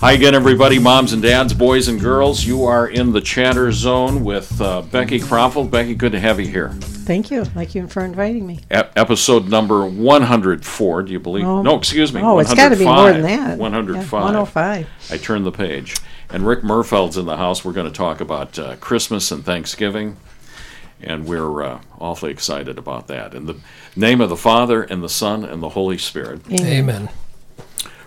Hi again, everybody, moms and dads, boys and girls. You are in the chatter zone with uh, Becky Krapfl. Becky, good to have you here. Thank you. Thank you for inviting me. E- episode number 104, do you believe? Oh. no, excuse me. Oh, it's got to be more than that. 105. Yeah, 105. I turned the page. And Rick Merfeld's in the house. We're going to talk about uh, Christmas and Thanksgiving. And we're uh, awfully excited about that. In the name of the Father, and the Son, and the Holy Spirit. Amen.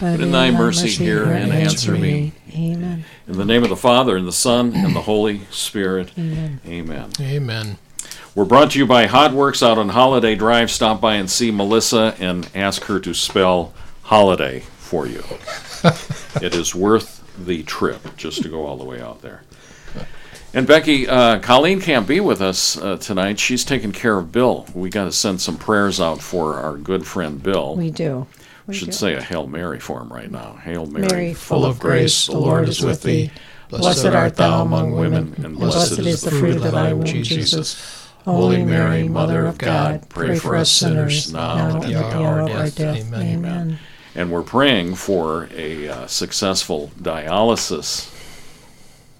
but in thy mercy hear and answer me. Amen. In the name of the Father, and the Son, and the Holy Spirit. Amen. Amen. Amen. We're brought to you by Hot Works out on Holiday Drive. Stop by and see Melissa and ask her to spell holiday for you. it is worth the trip just to go all the way out there. And Becky, uh, Colleen can't be with us uh, tonight. She's taking care of Bill. We got to send some prayers out for our good friend Bill. We do. We should do. say a Hail Mary for him right now. Hail Mary, Mary, Full of grace, the Lord is with thee. Blessed art thou among women, and blessed is the fruit of thy womb, Jesus. Holy Mary, Mother of God, pray for us sinners, now and at the hour of our death. Amen. Amen. And we're praying for a uh, successful dialysis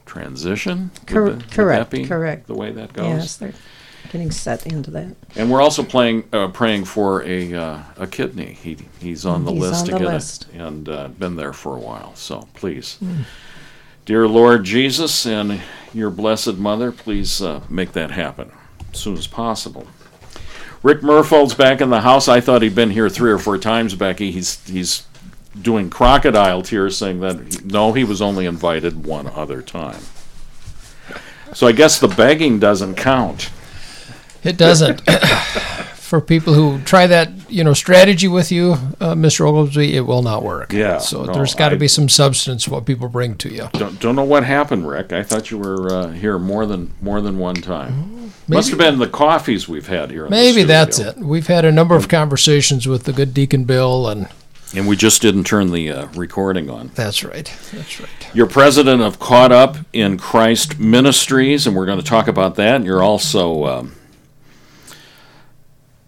transition. Cor- would correct, correct. The way that goes. Yes, getting set into that. And we're also playing, uh, praying for a uh, a kidney. He he's on the He's list on to the get list. it, and uh, been there for a while. So please, Hmm. dear Lord Jesus and your blessed Mother, please uh, make that happen as soon as possible. Rick Merfeld's back in the house. I thought he'd been here three or four times, Becky. He's he's doing crocodile tears, saying that he- no, he was only invited one other time. So I guess the begging doesn't count. It doesn't. For people who try that, you know, strategy with you, uh, Mr. Oglesby, it will not work. Yeah, So no, there's got to be some substance what people bring to you. Don't, don't know what happened, Rick. I thought you were uh, here more than more than one time. Must have been the coffees we've had here. Maybe that's it. We've had a number of conversations with the good Deacon Bill, and And we just didn't turn the uh, recording on. that's right. That's right. You're president of Caught Up in Christ Ministries, and we're going to talk about that. You're also um,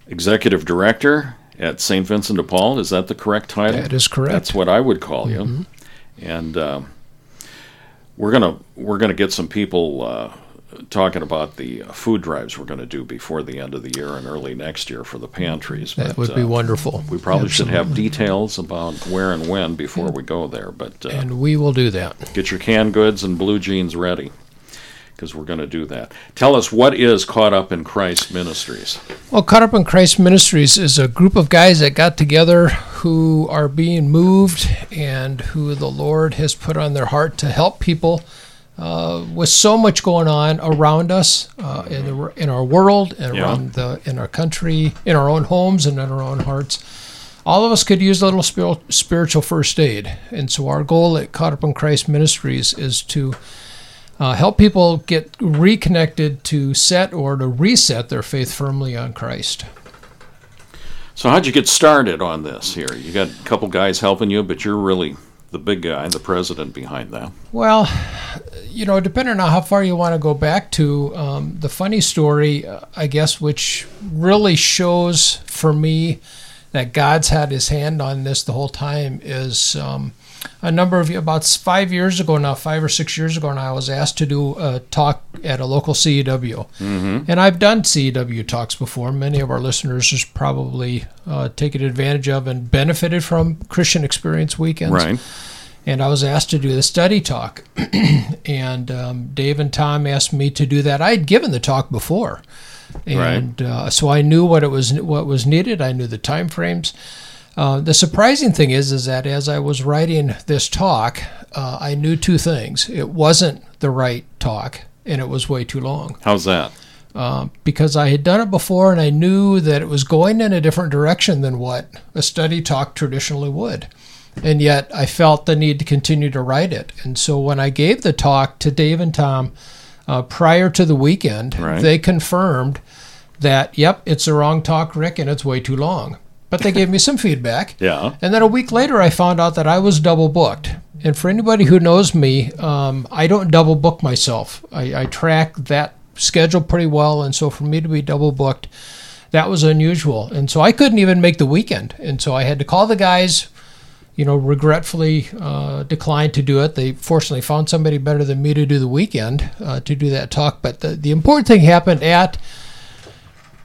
executive director at St. Vincent de Paul. Is that the correct title? That is correct. That's what I would call you. And um, we're gonna we're gonna get some people uh, talking about the uh, food drives we're going to do before the end of the year and early next year for the pantries. That But, would be uh, wonderful. We probably should have details about where and when before we go there. But uh, And we will do that. get your canned goods and blue jeans ready because we're going to do that. Tell us what is Caught Up in Christ Ministries. Well, Caught Up in Christ Ministries is a group of guys that got together who are being moved and who the Lord has put on their heart to help people uh, with so much going on around us uh, in, the, in our world and Yeah. around the, in our country, in our own homes, and in our own hearts. All of us could use a little spiritual first aid. And so, our goal at Caught Up in Christ Ministries is to uh, help people get reconnected to set or to reset their faith firmly on Christ. So, how'd you get started on this here? You got a couple guys helping you, but you're really the big guy, the president behind that. Well, you know, depending on how far you want to go back to, um, the funny story, uh, I guess, which really shows for me that God's had his hand on this the whole time is um, a number of about five years ago now, five or six years ago now, I was asked to do a talk at a local CEW. And I've done CEW talks before. Many of our listeners has probably uh, taken advantage of and benefited from Christian Experience weekends Right. and I was asked to do the study talk. and um, Dave and Tom asked me to do that. I had given the talk before, and uh, so I knew what it was what was needed. I knew the time frames. Uh, the surprising thing is, is that as I was writing this talk, uh, I knew two things. It wasn't the right talk, and it was way too long How's that? um, because I had done it before and I knew that it was going in a different direction than what a study talk traditionally would. And yet I felt the need to continue to write it. And so when I gave the talk to Dave and Tom, uh, prior to the weekend, Right. they confirmed that, yep, it's the wrong talk, Rick, and it's way too long. But they gave me some feedback. Yeah. And then a week later, I found out that I was double booked. And for anybody who knows me, um, I don't double book myself. I, I track that schedule pretty well. And so for me to be double booked, that was unusual. And so I couldn't even make the weekend. And so I had to call the guys, you know, regretfully uh, declined to do it. They fortunately found somebody better than me to do the weekend uh, to do that talk. But the, the important thing happened at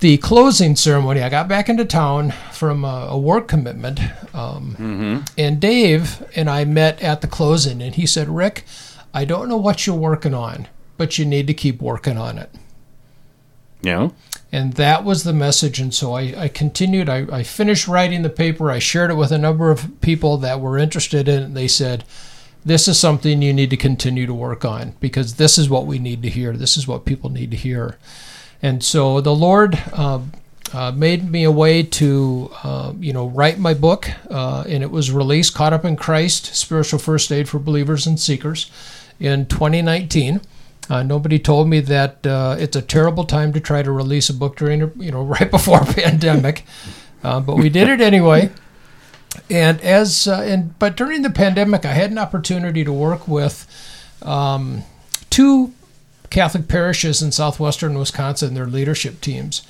the closing ceremony. I got back into town from a, a work commitment, um, and Dave and I met at the closing, and he said, "Rick, I don't know what you're working on, but you need to keep working on it." Yeah. And that was the message. And so I, I continued. I, I finished writing the paper. I shared it with a number of people that were interested in it. They said, This is something you need to continue to work on because this is what we need to hear. This is what people need to hear. And so the Lord uh, uh, made me a way to, uh, you know, write my book. Uh, and it was released, Caught Up in Christ Spiritual First Aid for Believers and Seekers, in 2019. Uh, nobody told me that uh, it's a terrible time to try to release a book during, you know, right before a pandemic, but we did it anyway. And as and but during the pandemic, I had an opportunity to work with um, two Catholic parishes in southwestern Wisconsin, their leadership teams,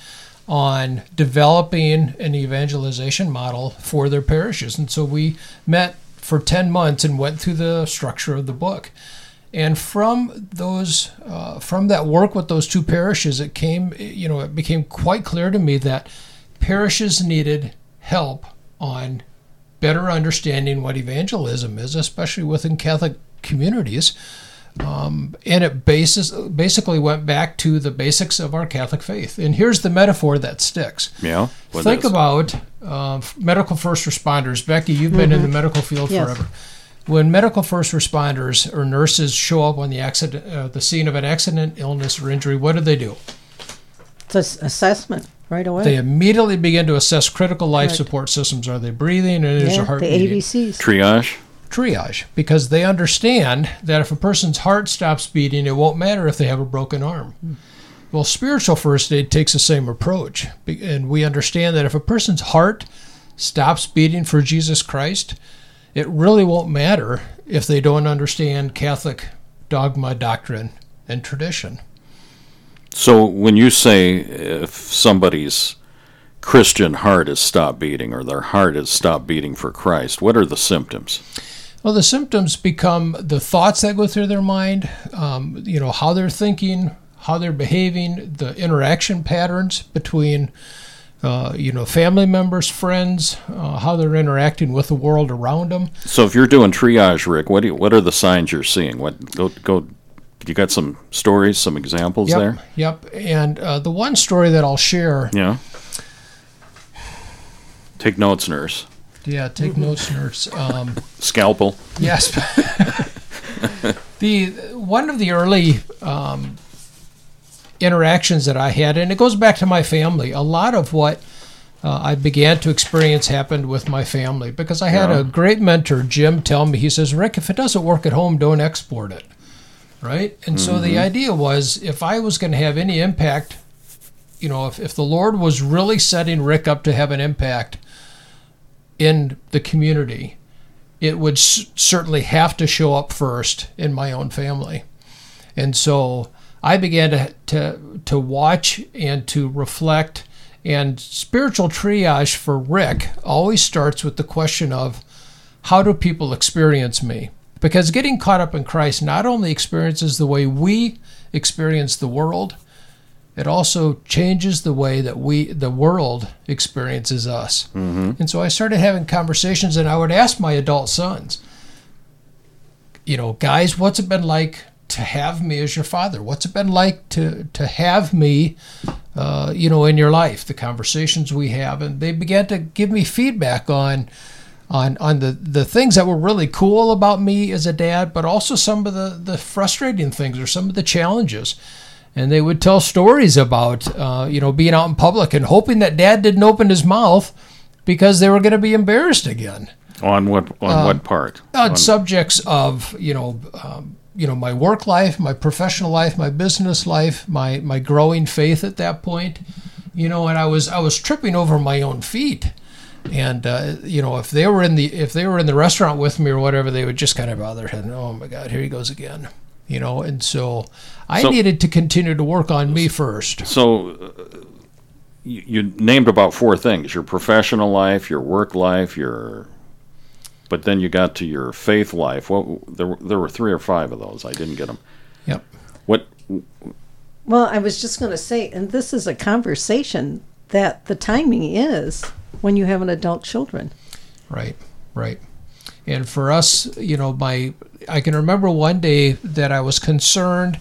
on developing an evangelization model for their parishes. And so we met for 10 months and went through the structure of the book. And from those, uh, from that work with those two parishes, it came, you know, it became quite clear to me that parishes needed help on better understanding what evangelism is, especially within Catholic communities. Um, and it basis, basically went back to the basics of our Catholic faith. And here's the metaphor that sticks. Yeah. Think is? about uh, medical first responders. Becky, you've been in the medical field Yes. forever. When medical first responders or nurses show up on the accident, uh, the scene of an accident, illness, or injury, what do they do? It's an assessment right away. They immediately begin to assess critical life Right. support systems. Are they breathing? And is yeah, their heart the beating? ABCs. Triage. Triage because they understand that if a person's heart stops beating, it won't matter if they have a broken arm. Well, spiritual first aid takes the same approach, and we understand that if a person's heart stops beating for Jesus Christ, it really won't matter if they don't understand Catholic dogma, doctrine, and tradition. So when you say if somebody's Christian heart has stopped beating or their heart has stopped beating for Christ, what are the symptoms? Well, the symptoms become the thoughts that go through their mind, um, you know, how they're thinking, how they're behaving, the interaction patterns between, uh, you know, family members, friends, uh, how they're interacting with the world around them. So if you're doing triage, Rick, what do you, what are the signs you're seeing? What go go? You got some stories, some examples Yep, there? yep. And uh, the one story that I'll share, Yeah. Take notes, nurse. Yeah, take notes, nurse. Um, Scalpel. Yes. the one of the early um, interactions that I had, and it goes back to my family. A lot of what uh, I began to experience happened with my family because I had Yeah. a great mentor, Jim, tell me. He says, "Rick, if it doesn't work at home, don't export it." Right, and so the idea was, if I was going to have any impact, you know, if, if the Lord was really setting Rick up to have an impact in the community, it would s- certainly have to show up first in my own family. And so I began to, to, to watch and to reflect. And spiritual triage for Rick always starts with the question of how do people experience me? Because getting caught up in Christ not only experiences the way we experience the world, it also changes the way that we the world experiences us. And so i started having conversations and i would ask my adult sons you know guys what's it been like to have me as your father? What's it been like to to have me uh, you know in your life? The conversations we have and they began to give me feedback on on on the the things that were really cool about me as a dad but also some of the the frustrating things or some of the challenges and they would tell stories about uh, you know being out in public and hoping that dad didn't open his mouth because they were going to be embarrassed again On what on what part? on On- subjects of you know um, you know, my work life, my professional life, my business life, my my growing faith at that point, you know, and I was I was tripping over my own feet. And uh, you know, if they were in the if they were in the restaurant with me or whatever, they would just kind of bow their head. Oh my God, here he goes again. You know, and so I So- needed to continue to work on me first. So uh, you, you named about four things: your professional life, your work life, your. But then you got to your faith life. What there were- there were three or five of those. I didn't get them. Yep. What Well, I was just going to say, and this is a conversation that the timing is when you have an adult children. Right, right. And for us, you know, my I can remember one day that I was concerned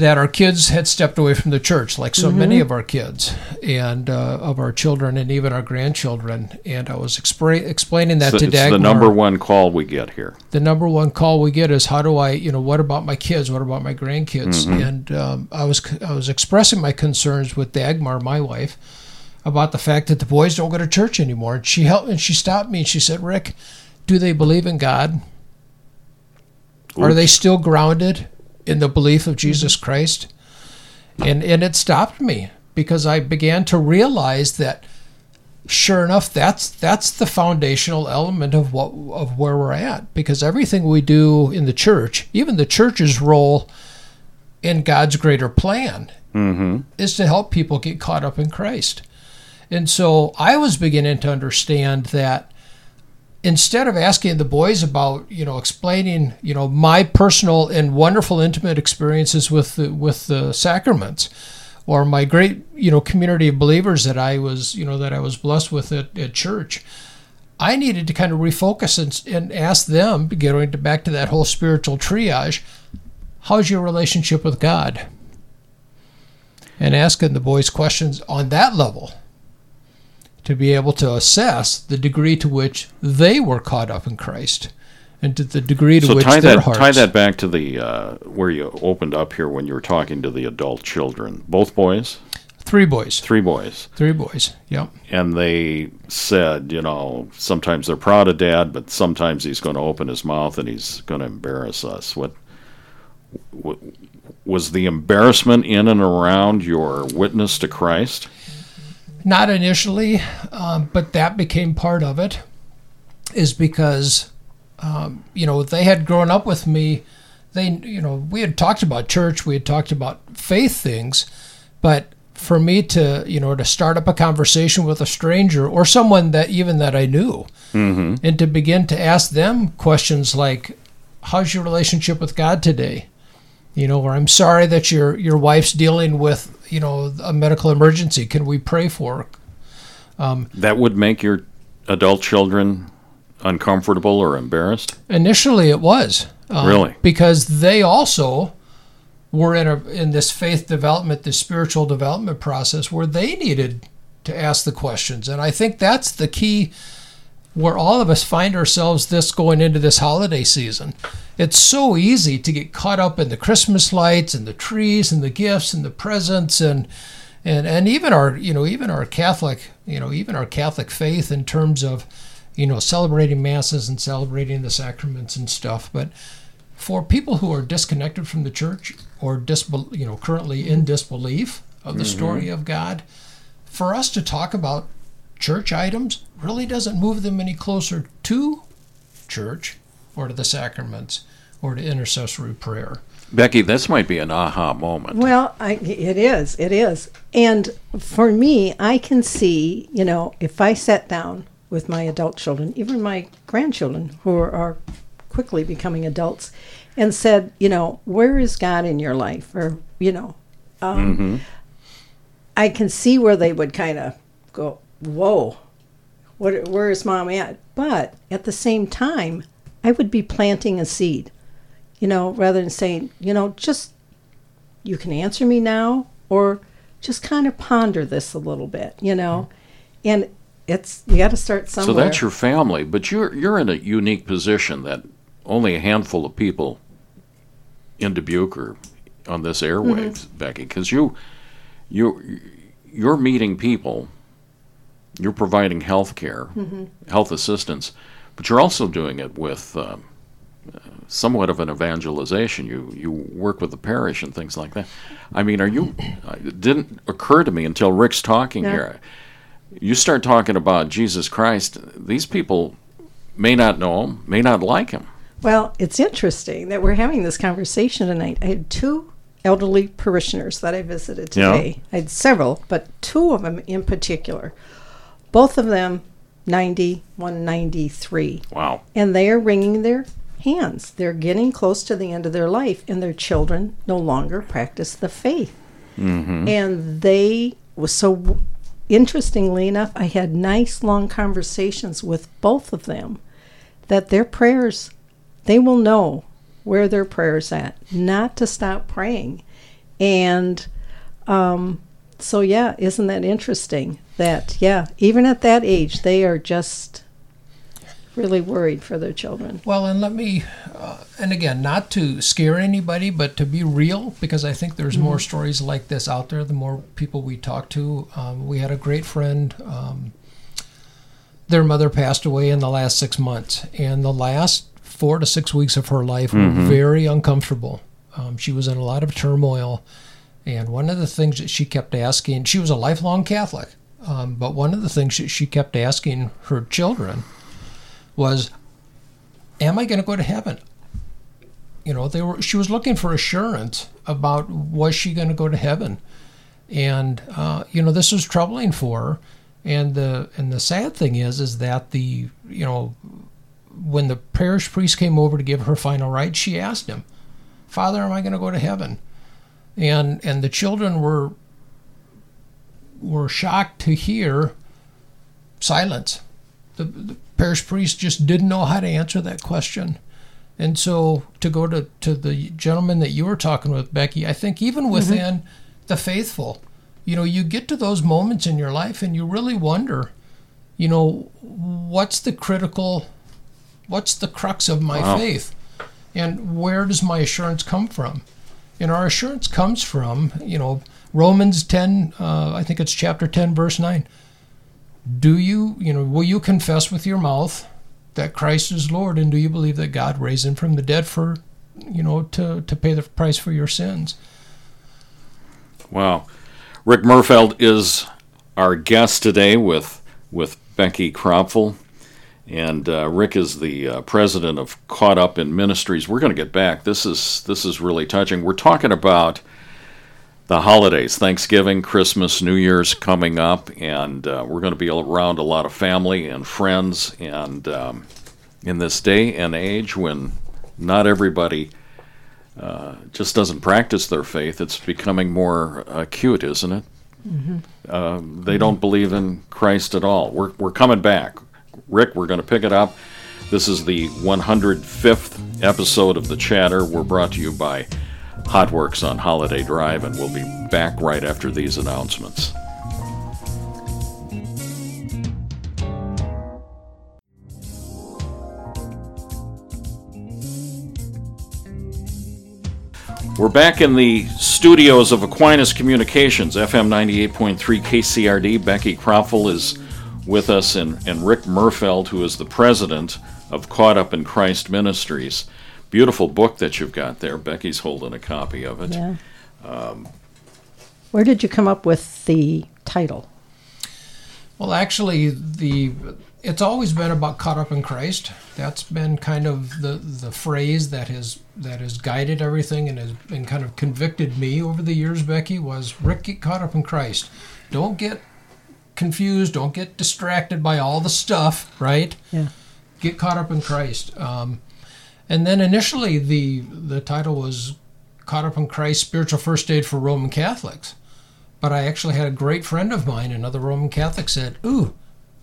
that our kids had stepped away from the church, like so many of our kids and uh, of our children and even our grandchildren. And I was expra- explaining that it's, to it's Dagmar. the number one call we get here. the number one call we get is how do I, you know, what about my kids? What about my grandkids? Mm-hmm. And um, I was I was expressing my concerns with Dagmar, my wife, about the fact that the boys don't go to church anymore. And she helped and she stopped me and she said, "Rick, do they believe in God? Are they still grounded in the belief of Jesus mm-hmm. Christ?" And and it stopped me because I began to realize that sure enough that's that's the foundational element of what of where we're at. Because everything we do in the church even the church's role in God's greater plan mm-hmm. is to help people get caught up in Christ. And so I was beginning to understand that instead of asking the boys about you know explaining you know my personal and wonderful intimate experiences with the, with the sacraments or my great you know community of believers that I was you know that I was blessed with at, at church I needed to kind of refocus and, and ask them getting back to that whole spiritual triage how's your relationship with God? And asking the boys questions on that level to be able to assess the degree to which they were caught up in Christ and to the degree to So which tie their that hearts tie that back to the uh, where you opened up here when you were talking to the adult children. Both boys, three boys three boys, three boys yep and they said, you know, sometimes they're proud of dad, but sometimes he's going to open his mouth and he's going to embarrass us. What, what was the embarrassment in and around your witness to Christ? Not initially, um, but that became part of it. Is because, um, you know, they had grown up with me. They, you know, we had talked about church, we had talked about faith things, but for me to, you know, to start up a conversation with a stranger or someone that even that I knew, and to begin to ask them questions like, "How's your relationship with God today?" You know, or I'm sorry that your your wife's dealing with, you know, a medical emergency. Can we pray for her? That would make your adult children uncomfortable or embarrassed? Initially, it was um, Really? because they also were in a in this faith development, this spiritual development process where they needed to ask the questions, and I think that's the key. Where all of us find ourselves this going into this holiday season. It's so easy to get caught up in the Christmas lights and the trees and the gifts and the presents and and and even our you know even our Catholic you know even our Catholic faith in terms of you know celebrating masses and celebrating the sacraments and stuff. But for people who are disconnected from the church or disbel- you know currently in disbelief of the mm-hmm. story of God, for us to talk about church items really doesn't move them any closer to church or to the sacraments or to intercessory prayer. Becky, this might be an aha moment. Well, I, it is. It is. And for me, I can see, you know, if I sat down with my adult children, even my grandchildren who are, are quickly becoming adults, and said, you know, where is God in your life? Or, you know, um, I can see where they would kind of go, whoa, what, where is mom at? But at the same time, I would be planting a seed, you know, rather than saying, you know, just you can answer me now or just kind of ponder this a little bit, you know. And it's you got to start somewhere. So that's your family, but you're you're in a unique position that only a handful of people in Dubuque are on this airwaves, mm-hmm. Becky, because you you you're meeting people, you're providing health care, health assistance, but you're also doing it with um, somewhat of an evangelization. You you work with the parish and things like that. I mean, are you? It didn't occur to me until Rick's talking Yeah. here. You start talking about Jesus Christ. These people may not know him, may not like him. Well, it's interesting that we're having this conversation tonight. I had two elderly parishioners that I visited Yeah. today. I had several, but two of them in particular. Both of them 90, 193. Wow. And they are wringing their hands. They're getting close to the end of their life, and their children no longer practice the faith. And they was so interestingly enough, I had nice long conversations with both of them that their prayers, they will know where their prayers at, not to stop praying. And um, so, yeah, isn't that interesting? That yeah, even at that age, they are just really worried for their children. Well, and let me, uh, and again, not to scare anybody, but to be real, because I think there's more stories like this out there. The more people we talk to, um, we had a great friend. Um, their mother passed away in the last six months, and the last four to six weeks of her life were very uncomfortable. Um, she was in a lot of turmoil, and one of the things that she kept asking, she was a lifelong Catholic, um, but one of the things that she kept asking her children was, am I going to go to heaven? You know, they were. She was looking for assurance about was she going to go to heaven, and uh, you know this was troubling for her. And the and the sad thing is, is that the you know when the parish priest came over to give her final rites, she asked him, "Father, am I going to go to heaven?" And and the children were were shocked to hear silence. The, the parish priest just didn't know how to answer that question. And so to go to, to the gentleman that you were talking with, Becky, I think even mm-hmm. within the faithful, you know, you get to those moments in your life and you really wonder, you know, what's the critical, what's the crux of my Wow. faith? And where does my assurance come from? And our assurance comes from, you know, Romans 10, uh, I think it's chapter 10, verse 9 do you you know will you confess with your mouth that christ is lord and do you believe that god raised him from the dead for you know to to pay the price for your sins Wow. Rick Merfeld is our guest today with with Becky Krapfl. And uh, Rick is the uh, president of Caught Up in Ministries. We're going to get back. This is this is really touching. We're talking about the holidays, Thanksgiving, Christmas, New Year's coming up, and uh, we're going to be around a lot of family and friends. And um, in this day and age when not everybody uh, just doesn't practice their faith, it's becoming more acute, isn't it? Uh, they don't believe in Christ at all. We're, we're coming back. Rick, we're going to pick it up. This is the 105th episode of The Chatter. We're brought to you by Hotworks on Holiday Drive, and we'll be back right after these announcements. We're back in the studios of Aquinas Communications, FM 98.3 KCRD. Becky Krapfl is with us, and, and Rick Merfeld, who is the president of Caught Up in Christ Ministries. Beautiful book that you've got there. Becky's holding a copy of it. Yeah. Um, Where did you come up with the title? well actually the it's always been about caught up in christ that's been kind of the the phrase that has that has guided everything and has been kind of convicted me over the years becky was rick get caught up in christ don't get confused don't get distracted by all the stuff right Yeah. get caught up in Christ. Um, and then initially the the title was caught up in Christ: spiritual first aid for Roman Catholics. But I actually had a great friend of mine, another Roman Catholic, said, "Ooh,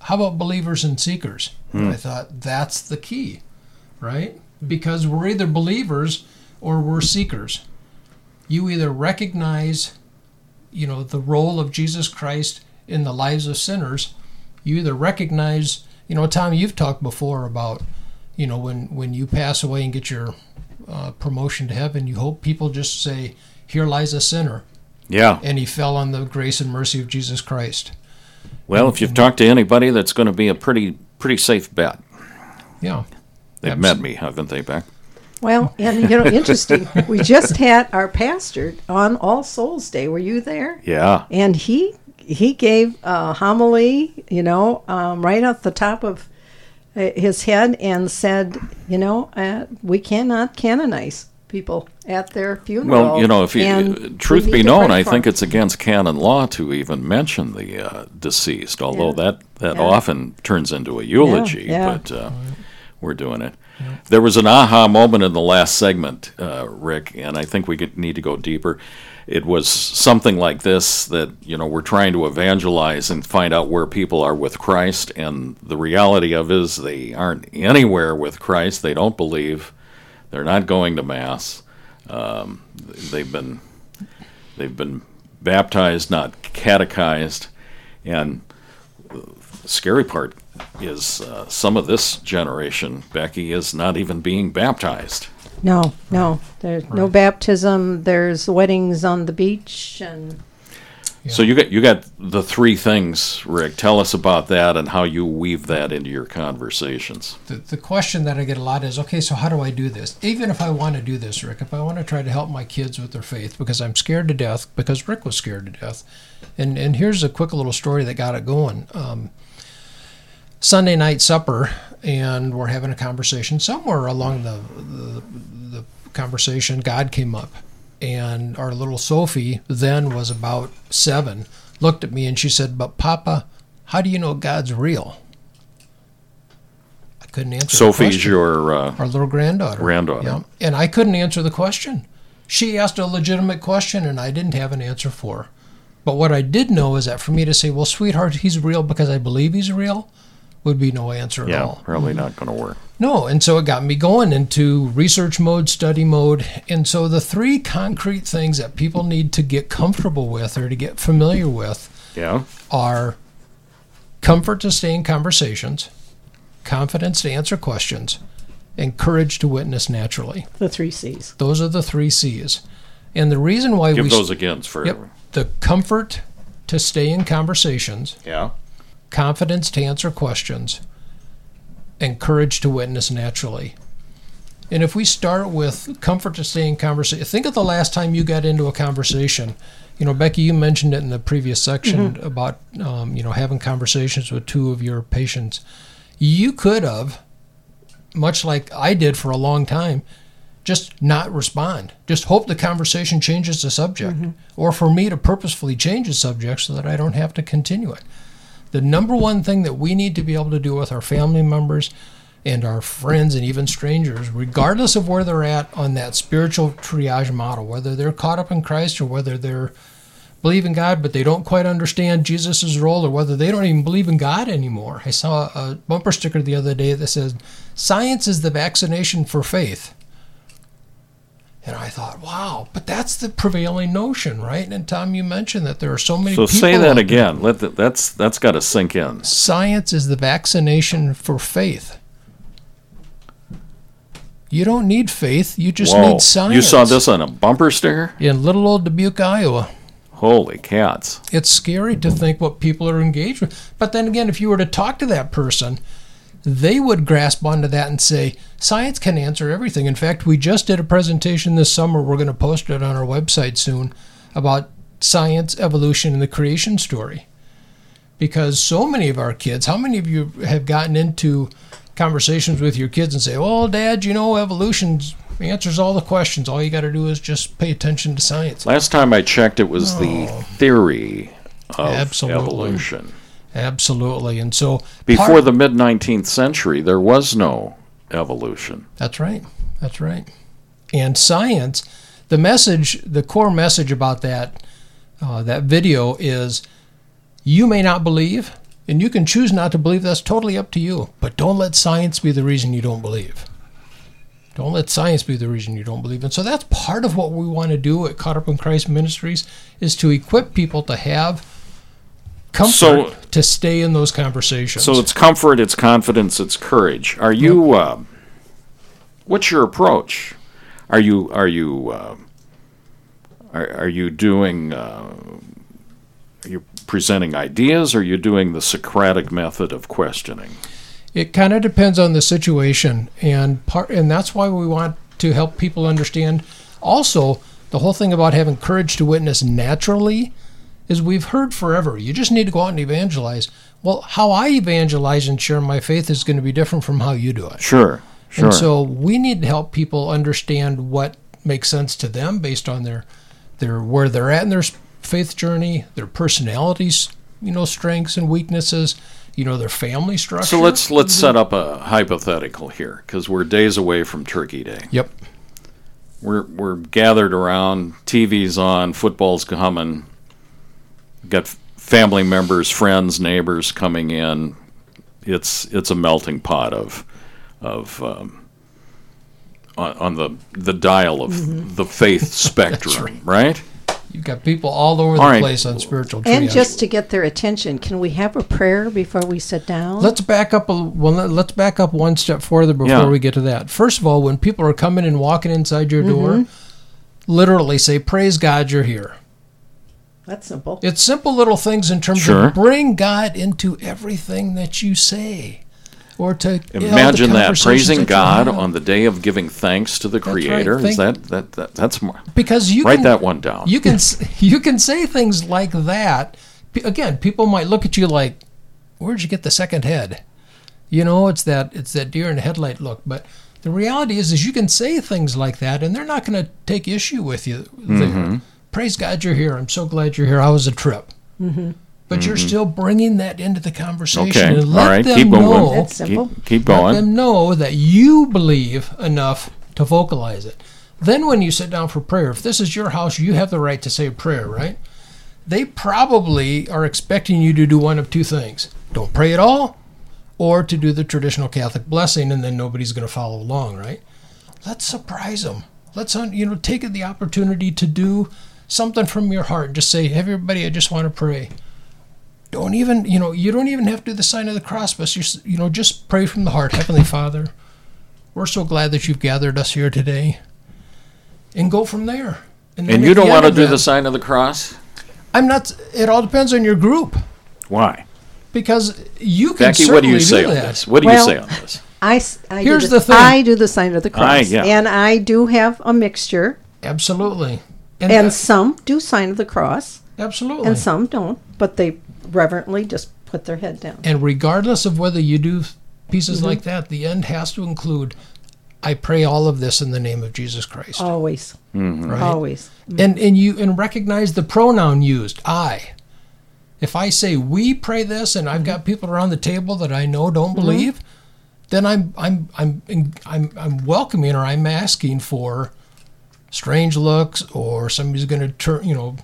how about believers and seekers?" And I thought that's the key, right? Because we're either believers or we're seekers. You either recognize, you know, the role of Jesus Christ in the lives of sinners. You either recognize, you know, Tom, you've talked before about, you know, when when you pass away and get your uh, promotion to heaven, you hope people just say, "Here lies a sinner," Yeah. and he fell on the grace and mercy of Jesus Christ. Well, if you've talked to anybody, that's going to be a pretty pretty safe bet. Yeah. They've Abs- met me, haven't they, Beck? Well, and you know, interesting. we just had our pastor on All Souls Day. Were you there? Yeah. And he he gave a homily, you know, um, right off the top of uh, his head, and said, you know, uh, we cannot canonize people at their funeral. Well, you know, if you, truth be known, I think it's against canon law to even mention the uh, deceased, although yeah. that, that yeah. often turns into a eulogy, yeah. but uh, we're doing it. There was an aha moment in the last segment, uh, Rick, and I think we need to go deeper. It was something like this that, you know, we're trying to evangelize and find out where people are with Christ, and the reality of is they aren't anywhere with Christ. They don't believe they're not going to mass. Um, they've been they've been baptized, not catechized, and the scary part is uh, some of this generation, Becky, is not even being baptized. No, no, there's right. no baptism. There's weddings on the beach and so you got you got the three things, Rick. Tell us about that and how you weave that into your conversations. The, the question that I get a lot is, okay, so how do I do this? Even if I want to do this, Rick, if I want to try to help my kids with their faith, because I'm scared to death, because Rick was scared to death, and and here's a quick little story that got it going. Um, Sunday night supper, and we're having a conversation. Somewhere along the, the, the conversation, God came up and our little Sophie then was about seven, looked at me and she said, "But Papa, how do you know God's real?" I couldn't answer. Sophie's your uh, our little granddaughter. Granddaughter. Yeah, and I couldn't answer the question. She asked a legitimate question, and I didn't have an answer for. Her. But what I did know is that for me to say, "Well, sweetheart, he's real because I believe he's real," would be no answer yeah, at all. probably not going to work. No, and so it got me going into research mode, study mode. And so the three concrete things that people need to get comfortable with or to get familiar with yeah. are comfort to stay in conversations, confidence to answer questions, and courage to witness naturally. The three C's. Those are the three C's. And the reason why Give we those again for yep, the comfort to stay in conversations. Yeah. Confidence to answer questions and courage to witness naturally. And if we start with comfort to stay in conversation, think of the last time you got into a conversation. You know, Becky, you mentioned it in the previous section mm-hmm. about um, you know having conversations with two of your patients. You could have, much like I did for a long time, just not respond. Just hope the conversation changes the subject, mm-hmm. or for me to purposefully change the subject so that I don't have to continue it the number one thing that we need to be able to do with our family members and our friends and even strangers, regardless of where they're at on that spiritual triage model, whether they're caught up in Christ or whether they're believe in God but they don't quite understand Jesus' role or whether they don't even believe in God anymore. I saw a bumper sticker the other day that says, Science is the vaccination for faith. And I thought, wow, but that's the prevailing notion, right? And Tom, you mentioned that there are so many. So say that again. Let the, that's that's got to sink in. Science is the vaccination for faith. You don't need faith. You just Whoa. need science. You saw this on a bumper sticker in little old Dubuque, Iowa. Holy cats! It's scary to think what people are engaged with. But then again, if you were to talk to that person they would grasp onto that and say, science can answer everything. In fact, we just did a presentation this summer. We're going to post it on our website soon about science, evolution, and the creation story. Because so many of our kids, how many of you have gotten into conversations with your kids and say, well, Dad, you know, evolution answers all the questions. All you got to do is just pay attention to science. Last time I checked, it was oh. the theory of Absolutely. evolution. Absolutely. And so before part, the mid 19th century, there was no evolution. That's right. That's right. And science, the message, the core message about that uh, that video is you may not believe, and you can choose not to believe. That's totally up to you. But don't let science be the reason you don't believe. Don't let science be the reason you don't believe. And so that's part of what we want to do at Caught Up in Christ Ministries is to equip people to have comfort so, to stay in those conversations. So it's comfort, it's confidence, it's courage. Are you? Yep. Uh, what's your approach? Are you? Are you? Uh, are, are you doing? Uh, are you presenting ideas? Or are you doing the Socratic method of questioning? It kind of depends on the situation, and part, and that's why we want to help people understand. Also, the whole thing about having courage to witness naturally is we've heard forever. You just need to go out and evangelize. Well, how I evangelize and share my faith is going to be different from how you do it. Sure. Sure. And so we need to help people understand what makes sense to them based on their their where they're at in their faith journey, their personalities, you know, strengths and weaknesses, you know, their family structure. So let's let's set up a hypothetical here because we're days away from Turkey Day. Yep. We're we're gathered around, TV's on, football's coming. Got family members, friends, neighbors coming in. It's it's a melting pot of of um, on, on the the dial of Mm-hmm. the faith spectrum, right? You've got people all over All the right. place on spiritual triage. And just to get their attention, can we have a prayer before we sit down? Let's back up a well. let- Let's back up one step further before Yeah. we get to that. First of all, when people are coming and walking inside your door, Mm-hmm. literally say, "Praise God, you're here." That's simple. It's simple little things in terms Sure. of bring God into everything that you say, or to you know, Imagine that praising that God on the day of giving thanks to the right. Creator. Is Think- that, that that that's more, because you write can, that one down? You can you can say things like that. Again, people might look at you like, "Where'd you get the second head?" You know, it's that it's that deer in the headlight look. But the reality is, is you can say things like that, and they're not going to take issue with you. there. Mm-hmm. Praise God, you're here. I'm so glad you're here. How was the trip? Mm-hmm. But you're still bringing that into the conversation, Okay, and let right, them keep going. know. That's simple. keep, keep Let them know that you believe enough to vocalize it. Then, when you sit down for prayer, if this is your house, you have the right to say a prayer, right? They probably are expecting you to do one of two things don't pray at all, or to do the traditional Catholic blessing, and then nobody's going to follow along, right? Let's surprise them. Let's, you know, take the opportunity to do something from your heart. Just say, hey, everybody, I just want to pray don't even you know you don't even have to do the sign of the cross but you you know just pray from the heart heavenly father we're so glad that you've gathered us here today and go from there then And you don't want to do that- the sign of the cross? i'm not it all depends on your group Why? because you can Becky, what do you certainly say on that. this? What do Well, you say on this? I, s- I Here's do the thing. I do the sign of the cross, I- yeah. and I do have a mixture, absolutely and, and that- some do sign of the cross, absolutely. And some don't, but they reverently just put their head down. and regardless of whether you do pieces Mm-hmm. like that the end has to include i pray all of this in the name of jesus christ. Always, mm-hmm. right? Always. Mm-hmm. and and you and recognize the pronoun used i. If i say we pray this and i've got mm-hmm. people around the table that i know don't believe then i'm i'm i'm i'm i'm welcoming or i'm asking for strange looks or somebody's going to turn you know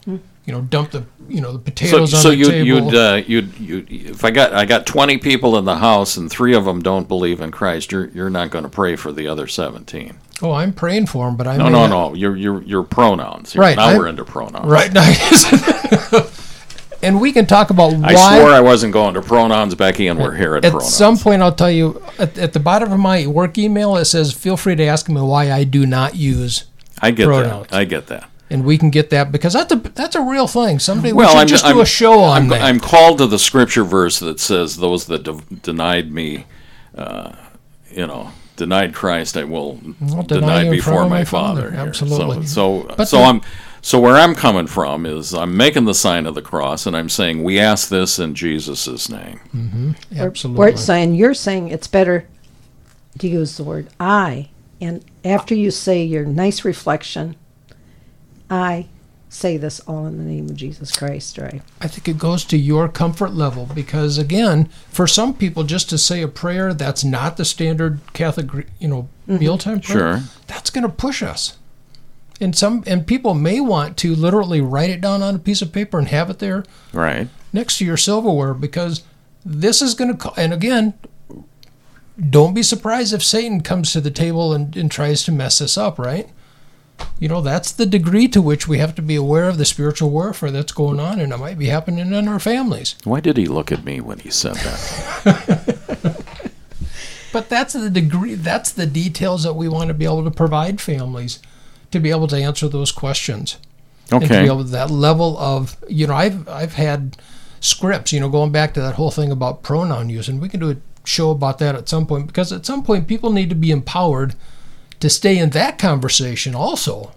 you know dump the you know the So, potatoes so on the you'd, table you'd, uh, you'd, you if I got, I got 20 people in the house and three of them don't believe in Christ, you're, you're not going to pray for the other 17. oh i'm praying for them but i No, may no, not- no. Your, your, your pronouns. here. Right, Now I'm- we're into pronouns. right now. and we can talk about I why swore I wasn't going to pronouns, Becky, and we're here at, At pronouns. some point, I'll tell you. At, at the bottom of my work email, it says, "Feel free to ask me why I do not use," I get pronouns. that. I get that. and we can get that because that's a that's a real thing. Someday we Well, should I'm just I'm, do a show on I'm, that. I'm called to the scripture verse that says, "Those that de- denied me, uh, you know, denied Christ, I will deny deny you in front before my my Father." Father." Absolutely. So, so, so the- I'm. So where I'm coming from is I'm making the sign of the cross, and I'm saying we ask this in Jesus' name. Or- Absolutely. Or it's saying you're saying it's better to use the word I, and after you say your nice reflection, I say this all in the name of Jesus Christ, right? I think it goes to your comfort level because again, for some people, just to say a prayer that's not the standard Catholic, you know, mm-hmm. mealtime prayer, Sure. that's going to push us. And some and people may want to literally write it down on a piece of paper and have it there Right. next to your silverware because this is going to and again don't be surprised if satan comes to the table and, and tries to mess us up right? You know that's the degree to which we have to be aware of the spiritual warfare that's going on and it might be happening in our families. Why did he look at me when he said that? but that's the degree that's the details that we want to be able to provide families to be able to answer those questions. And to be able to that level of you know I've I've had scripts you know going back to that whole thing about pronoun use and we can do a show about that at some point because at some point people need to be empowered to stay in that conversation also,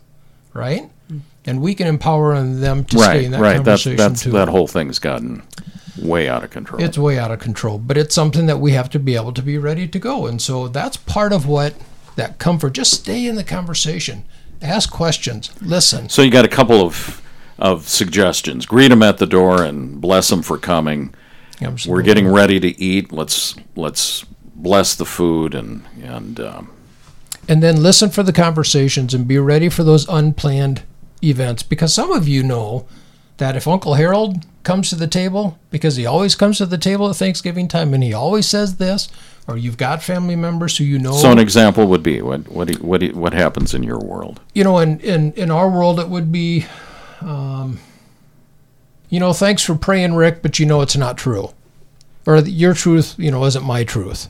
right? Hmm. And we can empower them to stay in Right, that right. That's conversation that's too. that whole thing's gotten way out of control. It's way out of control, but it's something that we have to be able to be ready to go. And so that's part of what that comfort. Just stay in the conversation, ask questions, listen. So you got a couple of of suggestions. Greet them at the door and bless them for coming. We're getting ready to eat. Let's let's bless the food and and um, and then listen for the conversations and be ready for those unplanned events because some of you know that if Uncle Harold comes to the table because he always comes to the table at Thanksgiving time and he always says this or you've got family members who you know so an example would be what what what what happens in your world? you know, in, in, in our world, it would be, um, you know, thanks for praying, Rick, but you know it's not true. Or your truth, you know, isn't my truth.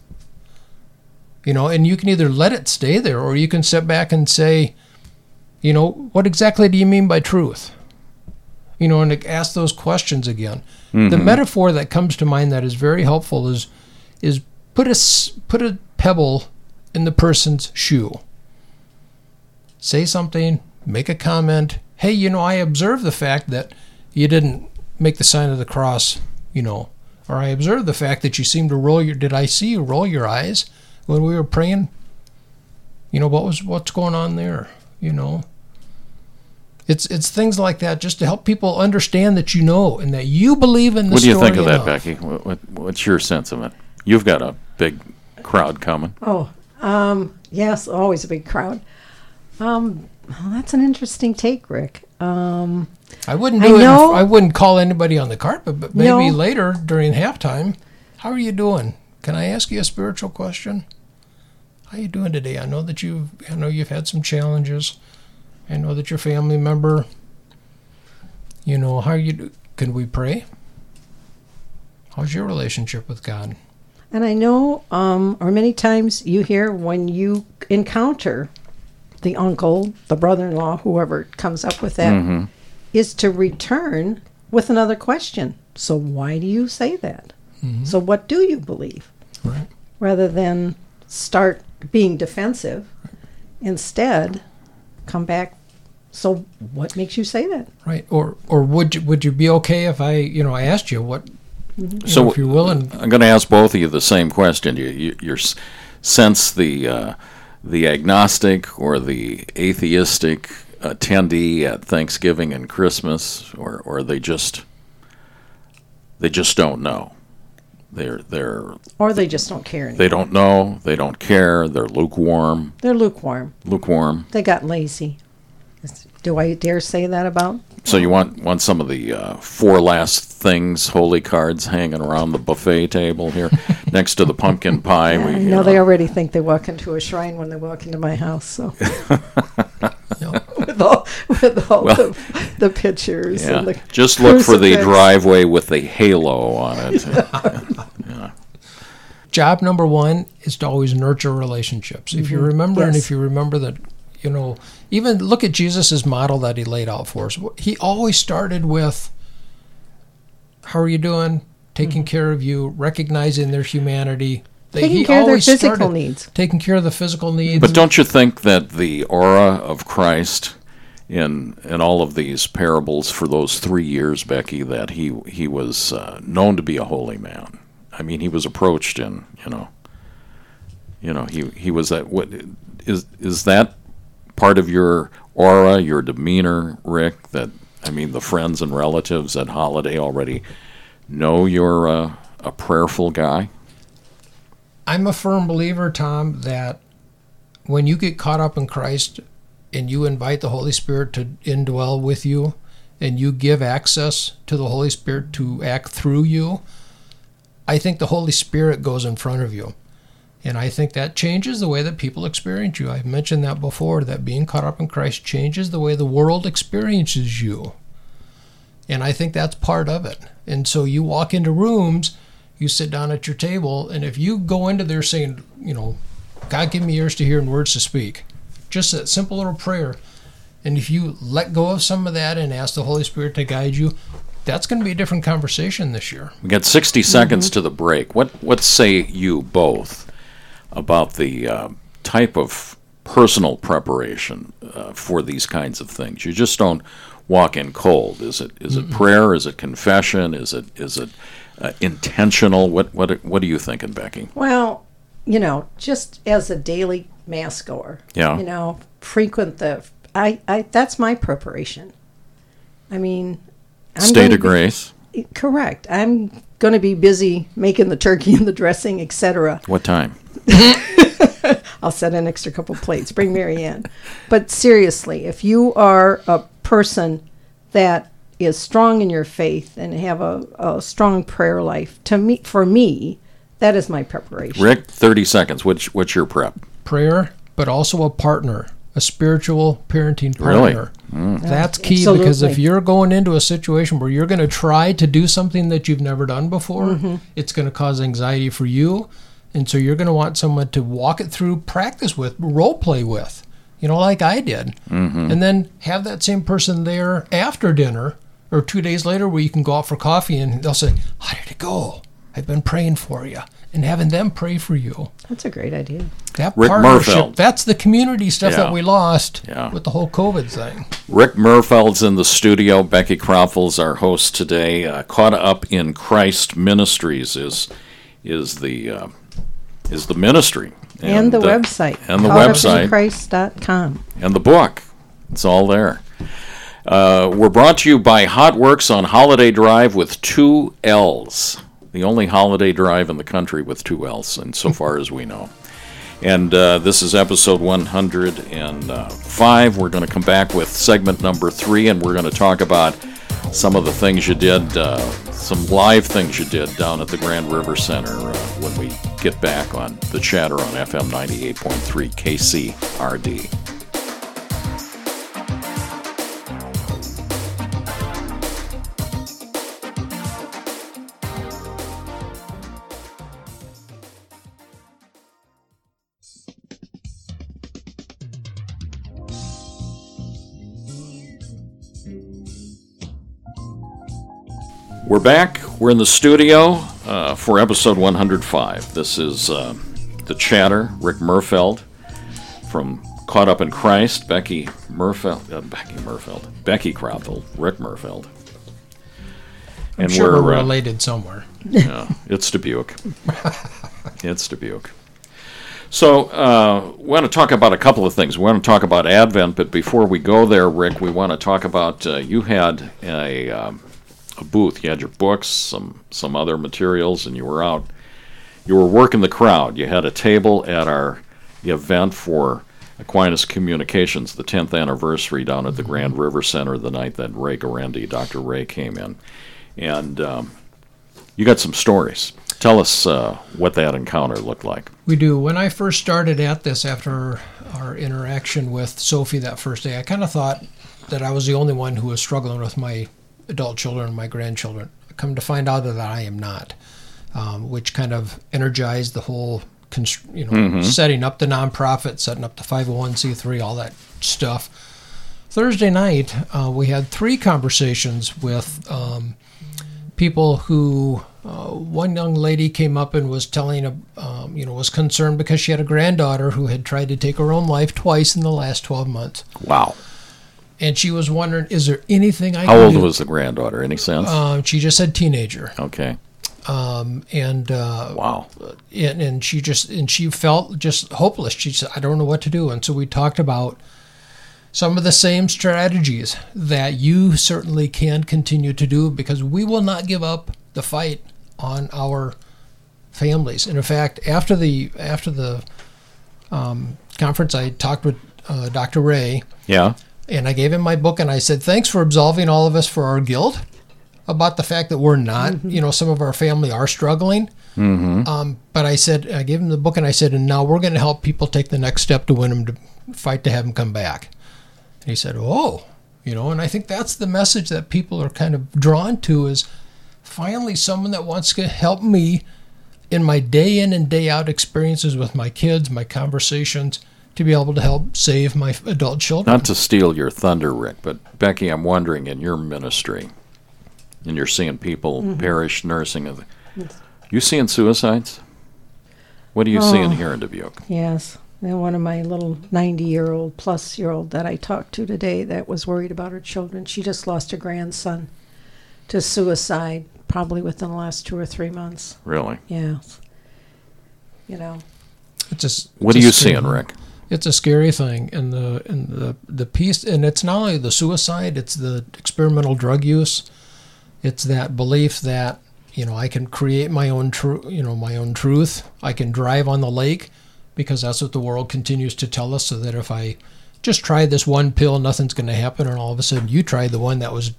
You know, and you can either let it stay there or you can step back and say, you know, what exactly do you mean by truth? You know, and ask those questions again. The mm-hmm. metaphor that comes to mind that is very helpful is is put a put a pebble in the person's shoe say something, make a comment. Hey, you know, I observe the fact that you didn't make the sign of the cross, you know, or I observed the fact that you seemed to roll your. Did I see you roll your eyes when we were praying? You know, what was what's going on there? You know, it's it's things like that just to help people understand that you know and that you believe in the What do you think of story that, enough. Becky? What, what, what's your sense of it? You've got a big crowd coming. Oh, um, yes, always a big crowd. Um, well, that's an interesting take, Rick. Um, I wouldn't I do it. know- I wouldn't call anybody on the carpet, but maybe No. later during halftime. How are you doing? Can I ask you a spiritual question? How are you doing today? I know that you've. I know you've had some challenges. I know that your family member. You know how you. do- Can we pray? How's your relationship with God? and I know, um, or many times you hear when you encounter the uncle, the brother-in-law, whoever comes up with that, is to return with another question. So why do you say that? So what do you believe? Right. Rather than start being defensive, instead come back. So what makes you say that? Right. Or or would you would you be okay if I you know I asked you what you So know, if you're willing I'm going to ask both of you the same question. You, you your s- sense the uh, the agnostic or the atheistic attendee at Thanksgiving and Christmas, or or they just they just don't know. They're they're Or they just don't care anymore. they don't know. They don't care. They're lukewarm. They're lukewarm. Lukewarm. They got lazy. Do I dare say that about? So you want want some of the uh, four last things holy cards hanging around the buffet table here next to the pumpkin pie. I you know they already think they walk into a shrine when they walk into my house. So with all with all the, the pictures Yeah, and the just look for the driveway with the halo on it. yeah. job number one is to always nurture relationships. If you mm-hmm. remember, and if you remember that, you know, even look at Jesus' model that he laid out for us. He always started with, "How are you doing? Taking mm-hmm. care of you, recognizing their humanity." Taking care of their physical needs. Taking care of the physical needs. but don't you think that the aura of Christ in in all of these parables for those three years, Becky, that he he was uh, known to be a holy man. I mean, he was approached in you know, you know, he he was that. What is is that part of your aura, your demeanor, Rick? That I mean, the friends and relatives at Holiday already know you're a, a prayerful guy. I'm a firm believer, Tom, that when you get caught up in Christ and you invite the Holy Spirit to indwell with you and you give access to the Holy Spirit to act through you, I think the Holy Spirit goes in front of you. And I think that changes the way that people experience you. I've mentioned that before, that being caught up in Christ changes the way the world experiences you. And I think that's part of it. And so you walk into rooms, you sit down at your table, and if you go into there saying, you know, God give me ears to hear and words to speak, just that simple little prayer. And if you let go of some of that and ask the Holy Spirit to guide you, that's going to be a different conversation this year. We got 60 seconds to the break. What what say you both about the uh, type of personal preparation uh, for these kinds of things? You just don't walk in cold. Is it is it prayer? Is it confession? Is it is it uh, intentional? What what what are you thinking, Becky? Well, you know, just as a daily mass goer, Yeah. you know, frequent the. I, I that's my preparation. I mean, I'm State of be- grace. Correct. I'm going to be busy making the turkey and the dressing, etc. What time? I'll set an extra couple plates. Bring Mary in. But seriously, if you are a person that is strong in your faith and have a, a strong prayer life, to me, for me, that is my preparation. Rick, thirty seconds. What's what's your prep? Prayer, but also a partner, a spiritual parenting partner. Really? partner. Mm. That's key because if you're going into a situation where you're going to try to do something that you've never done before, mm-hmm. it's going to cause anxiety for you. And so you're going to want someone to walk it through, practice with, role play with, you know, like I did. Mm-hmm. And then have that same person there after dinner or two days later where you can go out for coffee and they'll say, How did it go? I've been praying for you. And having them pray for you. That's a great idea. That Rick partnership, Merfeld. that's the community stuff Yeah. that we lost Yeah. with the whole COVID thing. Rick Merfeld's in the studio. Becky Krapfl's our host today. Uh, Caught up in Christ Ministries is is the uh, is the ministry And, the uh, website. and the Caught up in website Christ.com. and the book. It's all there. Uh, we're brought to you by Hot Works on Holiday Drive with two L's. The only holiday drive in the country with two L's, and so far as we know. And uh, this is episode 105. We're going to come back with segment number three, and we're going to talk about some of the things you did, uh, some live things you did down at the Grand River Center uh, when we get back on the chatter on FM 98.3 KCRD. We're back. We're in the studio uh, for episode 105. This is uh, the chatter. Rick Merfeld from Caught Up in Christ. Becky Merfeld. Uh, Becky Merfeld. Becky Krapfl. Rick Merfeld. I'm sure we're uh, related somewhere. yeah, it's Dubuque. it's Dubuque. So, uh, we want to talk about a couple of things. We want to talk about Advent, but before we go there, Rick, we want to talk about uh, you had a, um, a booth. You had your books, some some other materials, and you were out. You were working the crowd. You had a table at our event for Aquinas Communications, the 10th anniversary down at the Grand River Center the night that Ray Guarendi, Dr. Ray, came in. And um, you got some stories. Tell us uh, what that encounter looked like. We do. When I first started at this after our interaction with Sophie that first day, I kind of thought that I was the only one who was struggling with my adult children and my grandchildren. Come to find out that I am not, um, which kind of energized the whole, const- you know, setting up the nonprofit, setting up the 501c3, all that stuff. Thursday night, uh, we had three conversations with um, people who uh, one young lady came up and was telling a um, you know was concerned because she had a granddaughter who had tried to take her own life twice in the last 12 months Wow. And she was wondering is there anything i How old do? was the granddaughter? Any sense? um, she just said teenager okay. um, and uh, Wow. and, and she just and she felt just hopeless she said i don't know what to do and so we talked about some of the same strategies that you certainly can continue to do because we will not give up the fight on our families and in fact after the after the um, conference i talked with uh, dr ray Yeah. And I gave him my book and I said, thanks for absolving all of us for our guilt about the fact that we're not, you know, some of our family are struggling. Mm-hmm. Um, but I said, I gave him the book and I said, and now we're going to help people take the next step to win them to fight to have them come back. And he said, oh, you know, and I think that's the message that people are kind of drawn to is finally someone that wants to help me in my day in and day out experiences with my kids, my conversations, to be able to help save my adult children. Not to steal your thunder, Rick, but Becky, I'm wondering in your ministry, and you're seeing people Mm-hmm. parish nursing. Of, you seeing suicides? What are you seeing Oh. here in Dubuque? Yes. And one of my little 90 year old plus year old that I talked to today that was worried about her children, she just lost her grandson to suicide probably within the last two or three months. Really? Yeah. You know. It's just, what are you seeing, Rick? It's a scary thing, and the and the the piece, and it's not only the suicide; it's the experimental drug use. It's that belief that you know I can create my own truth, you know, my own truth. I can drive on the lake because that's what the world continues to tell us. So that if I just try this one pill, nothing's going to happen, and all of a sudden you try the one that was,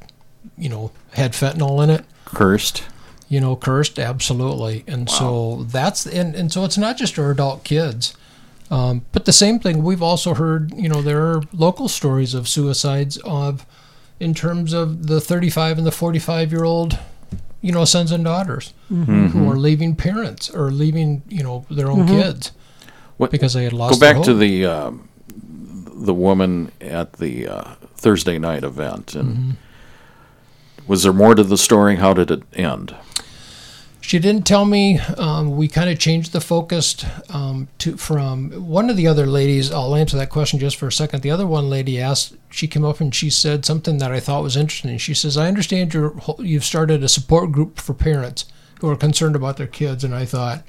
you know, had fentanyl in it, cursed. You know, cursed, absolutely. And wow. so that's and and so it's not just our adult kids. Um, but the same thing, we've also heard, you know, there are local stories of suicides of, in terms of the 35 and the 45 year old you know, sons and daughters mm-hmm. who are leaving parents or leaving, you know, their own mm-hmm. kids what, because they had lost. Go back to the uh, the woman at the uh, Thursday night event, and mm-hmm. was there more to the story? How did it end? She didn't tell me. Um, we kind of changed the focus um, to from one of the other ladies. I'll answer that question just for a second. The other one lady asked. She came up and she said something that I thought was interesting. She says, "I understand you you've started a support group for parents who are concerned about their kids." And I thought,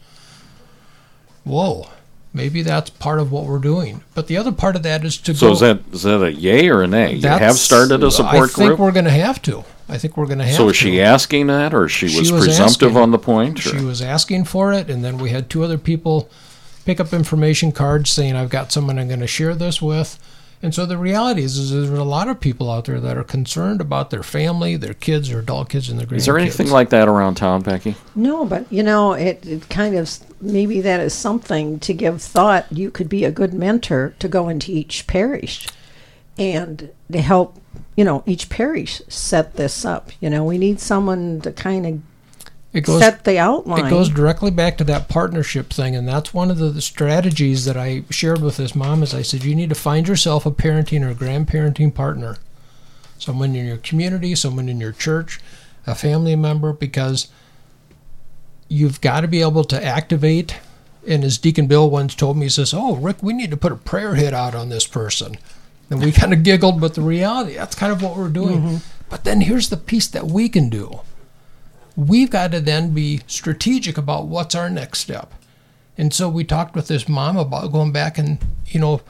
"Whoa." Maybe that's part of what we're doing, but the other part of that is to so go. is that is that a yay or a nay? You have started a support group. I think we're going to have to. I think we're going to have. So was to. she asking that, or she, she was, was, presumptive asking, on the point? Or? She was asking for it, and then we had two other people pick up information cards saying, "I've got someone I'm going to share this with." And so the reality is, is there's a lot of people out there that are concerned about their family, their kids, their adult kids, and their grandkids. Is there anything like that around town, Becky? No, but you know, it, it kind of maybe that is something to give thought. You could be a good mentor to go into each parish and to help you know, each parish set this up. You know, we need someone to kind of it goes, set the outline. It goes directly back to that partnership thing, and that's one of the, the, strategies that I shared with this mom. Is I said you need to find yourself a parenting or grandparenting partner, someone in your community, someone in your church, a family member, because you've got to be able to activate. And as Deacon Bill once told me, he says, "Oh, Rick, we need to put a prayer hit out on this person." And we kind of giggled, but the reality, that's kind of what we're doing. Mm-hmm. But then here's the piece that we can do. We've got to then be strategic about what's our next step. And so we talked with this mom about going back and, you know,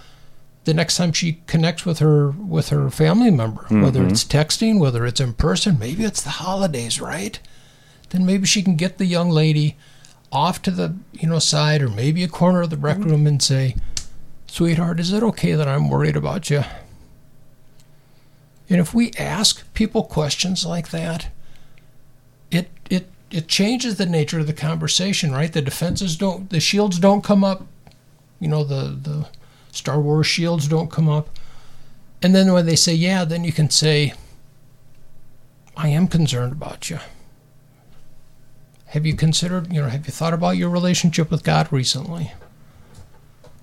the next time she connects with her with her family member, mm-hmm. whether it's texting, whether it's in person, maybe it's the holidays, right? Then maybe she can get the young lady off to the, you know, side or maybe a corner of the rec room and say, Sweetheart, is it okay that I'm worried about you? And if we ask people questions like that, it it it changes the nature of the conversation, right? The defenses don't the shields don't come up. You know, the the Star Wars shields don't come up. And then when they say yeah, then you can say I am concerned about you. Have you considered, you know, have you thought about your relationship with God recently?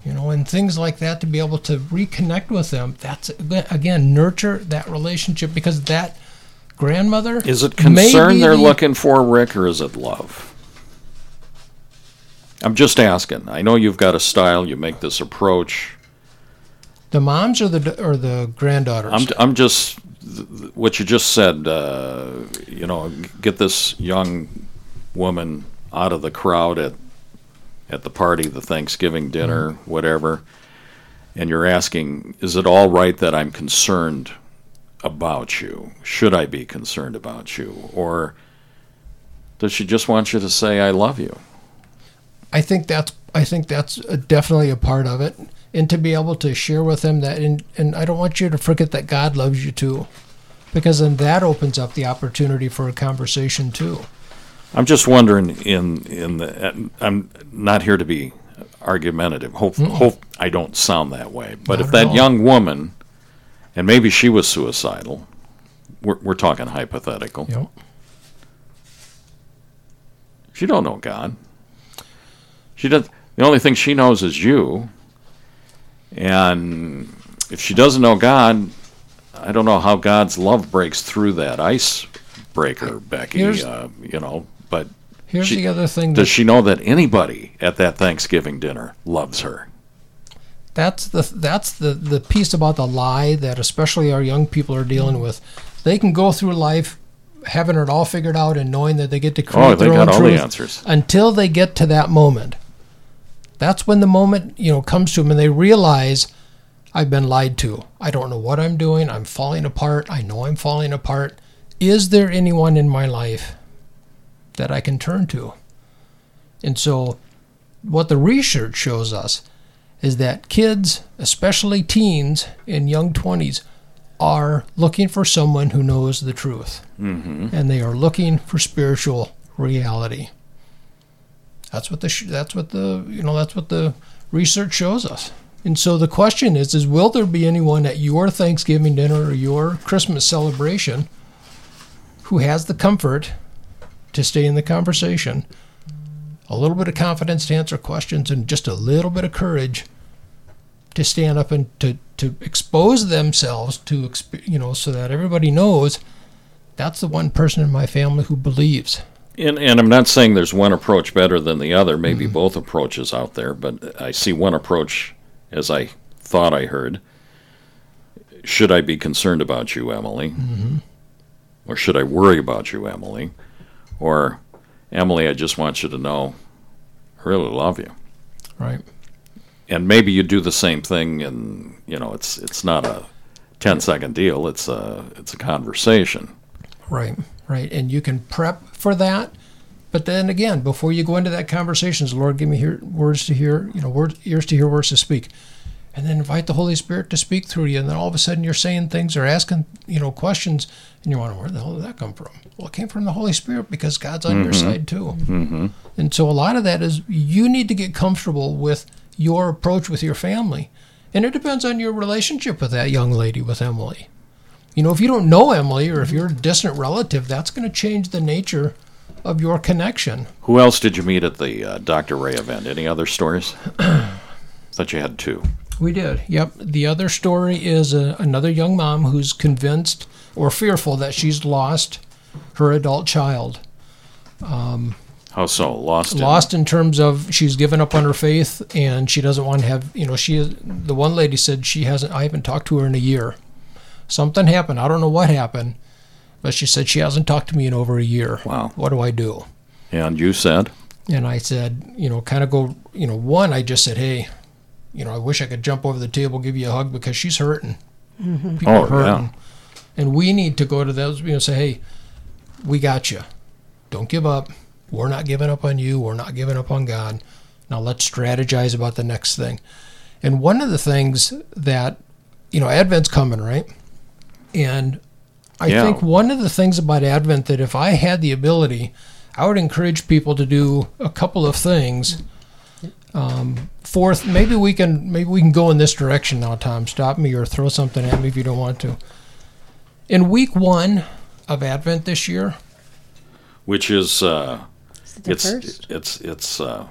You know, and things like that to be able to reconnect with them. That's again nurture that relationship because that grandmother is it concern they're the, looking for, Rick, or is it love? I'm just asking. I know you've got a style. You make this approach. The moms or the or the granddaughters. I'm I'm just what you just said. Uh, you know, get this young woman out of the crowd at at the party, the Thanksgiving dinner, mm-hmm. whatever, and you're asking, is it all right that I'm concerned about you? Should I be concerned about you? Or does she just want you to say, I love you? I think that's I think that's definitely a part of it, and to be able to share with them that, and, and I don't want you to forget that God loves you too, because then that opens up the opportunity for a conversation too. I'm just wondering in in the I'm not here to be argumentative. Hope mm hope I don't sound that way. But not if that all. young woman and maybe she was suicidal. We're we're talking hypothetical. Yep. She don't know God. She does the only thing she knows is you. And if she doesn't know God, I don't know how God's love breaks through that ice breaker, Becky. Uh, you know, but here's she, the other thing. Does she know that anybody at that Thanksgiving dinner loves her? That's the that's the the piece about the lie that especially our young people are dealing with. They can go through life having it all figured out and knowing that they get to oh, create Oh, they their own got all truth the answers. until they get to that moment. That's when the moment, you know, comes to them and they realize I've been lied to. I don't know what I'm doing. I'm falling apart. I know I'm falling apart. Is there anyone in my life that I can turn to? And so what the research shows us is that kids, especially teens and young 20s, are looking for someone who knows the truth. Mm-hmm. And they are looking for spiritual reality. That's what the that's what the you know that's what the research shows us. And so the question is is will there be anyone at your Thanksgiving dinner or your Christmas celebration who has the comfort to stay in the conversation, a little bit of confidence to answer questions and just a little bit of courage to stand up and to to expose themselves to you know so that everybody knows that's the one person in my family who believes. And, and I'm not saying there's one approach better than the other. Mm-hmm. Maybe both approaches out there, but I see one approach as I thought I heard. Should I be concerned about you, Emily? Mm-hmm. Or should I worry about you, Emily? Or, Emily, I just want you to know I really love you. Right. And maybe you do the same thing, and you know it's it's not a 10 second deal. It's a it's a conversation. Right, right. And you can prep for that. But then again, before you go into that conversation, Lord give me hear, words to hear, you know, words, ears to hear, words to speak. And then invite the Holy Spirit to speak through you. And then all of a sudden you're saying things or asking, you know, questions. And you're wondering, where the hell did that come from? Well, it came from the Holy Spirit because God's on your side too. Mm-hmm. And so a lot of that is you need to get comfortable with your approach with your family. And it depends on your relationship with that young lady, with Emily. You know, if you don't know Emily or if you're a distant relative, that's going to change the nature of your connection. Who else did you meet at the uh, Dr. Ray event? Any other stories? I Thought you had two. We did. Yep. The other story is a, another young mom who's convinced or fearful that she's lost her adult child. Um, How so? Lost. in- lost in terms of she's given up on her faith and she doesn't want to have you know she the one lady said she hasn't i haven't talked to her in a year something happened i don't know what happened but she said she hasn't talked to me in over a year Wow. what do i do And you said, and i said you know kind of go you know one i just said hey you know i wish i could jump over the table give you a hug because she's hurting. People Oh, are hurting. and we need to go to those you know say hey we got you. Don't give up. We're not giving up on you. We're not giving up on god. Now let's strategize about the next thing. And one of the things that you know advent's coming right? And i Yeah. think one of the things about advent that if i had the ability i would encourage people to do a couple of things um, fourth maybe we can maybe we can go in this direction now tom stop me or throw something at me if you don't want to in week one of advent this year which is, uh, Is it the it's, first? it's, it's, uh,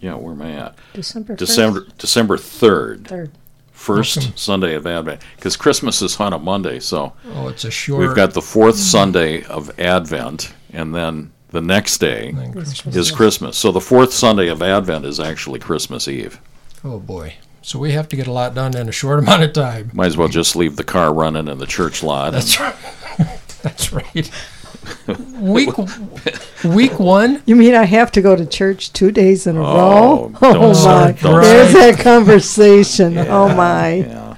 yeah, where am I at? December 1st? December, December 3rd, Third. first Okay. Sunday of Advent. Because Christmas is on a Monday, so oh it's a short we've got the fourth Sunday of Advent, and then the next day Christmas. is Christmas. So the fourth Sunday of Advent is actually Christmas Eve. oh boy so we have to get a lot done in a short amount of time Might as well just leave the car running in the church lot. That's right. That's right. Week week one. You mean I have to go to church two days in a Oh, row? Oh, don't Oh my! start- don't There's start. that conversation. Oh my! Yeah.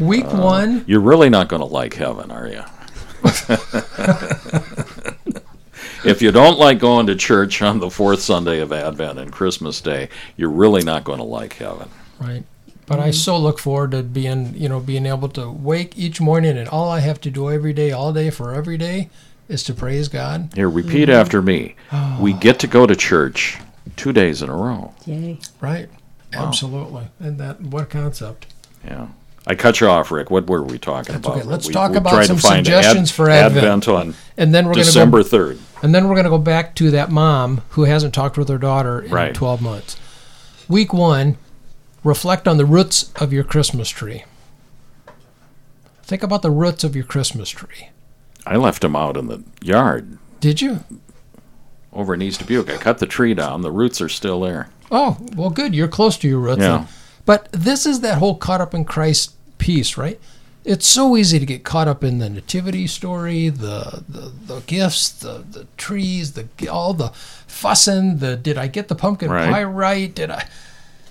Week uh, one. You're really not going to like heaven, are you? If you don't like going to church on the fourth Sunday of Advent and Christmas Day, you're really not going to like heaven. Right. But I so look forward to being, you know, being able to wake each morning and all I have to do every day, all day for every day, is to praise God. Here, repeat after me. We oh. get to go to church two days in a row. Yay! Right. Absolutely. And that what concept? Yeah. I cut you off, Rick. What were we talking That's about? okay. Let's We- talk we about some find suggestions for Advent. Advent on And then we're going to go December 3rd. And then we're going to go back to that mom who hasn't talked with her daughter in Right. 12 months. Week one, reflect on the roots of your Christmas tree. Think about the roots of your Christmas tree. I left him out in the yard Did you? over in East Dubuque. I cut the tree down. The roots are still there. Oh, well, good. You're close to your roots. Yeah. then. But this is that whole caught up in Christ piece, right? It's so easy to get caught up in the nativity story, the the, the gifts, the, the trees, the all the fussing, the did I get the pumpkin Right. pie right? Did I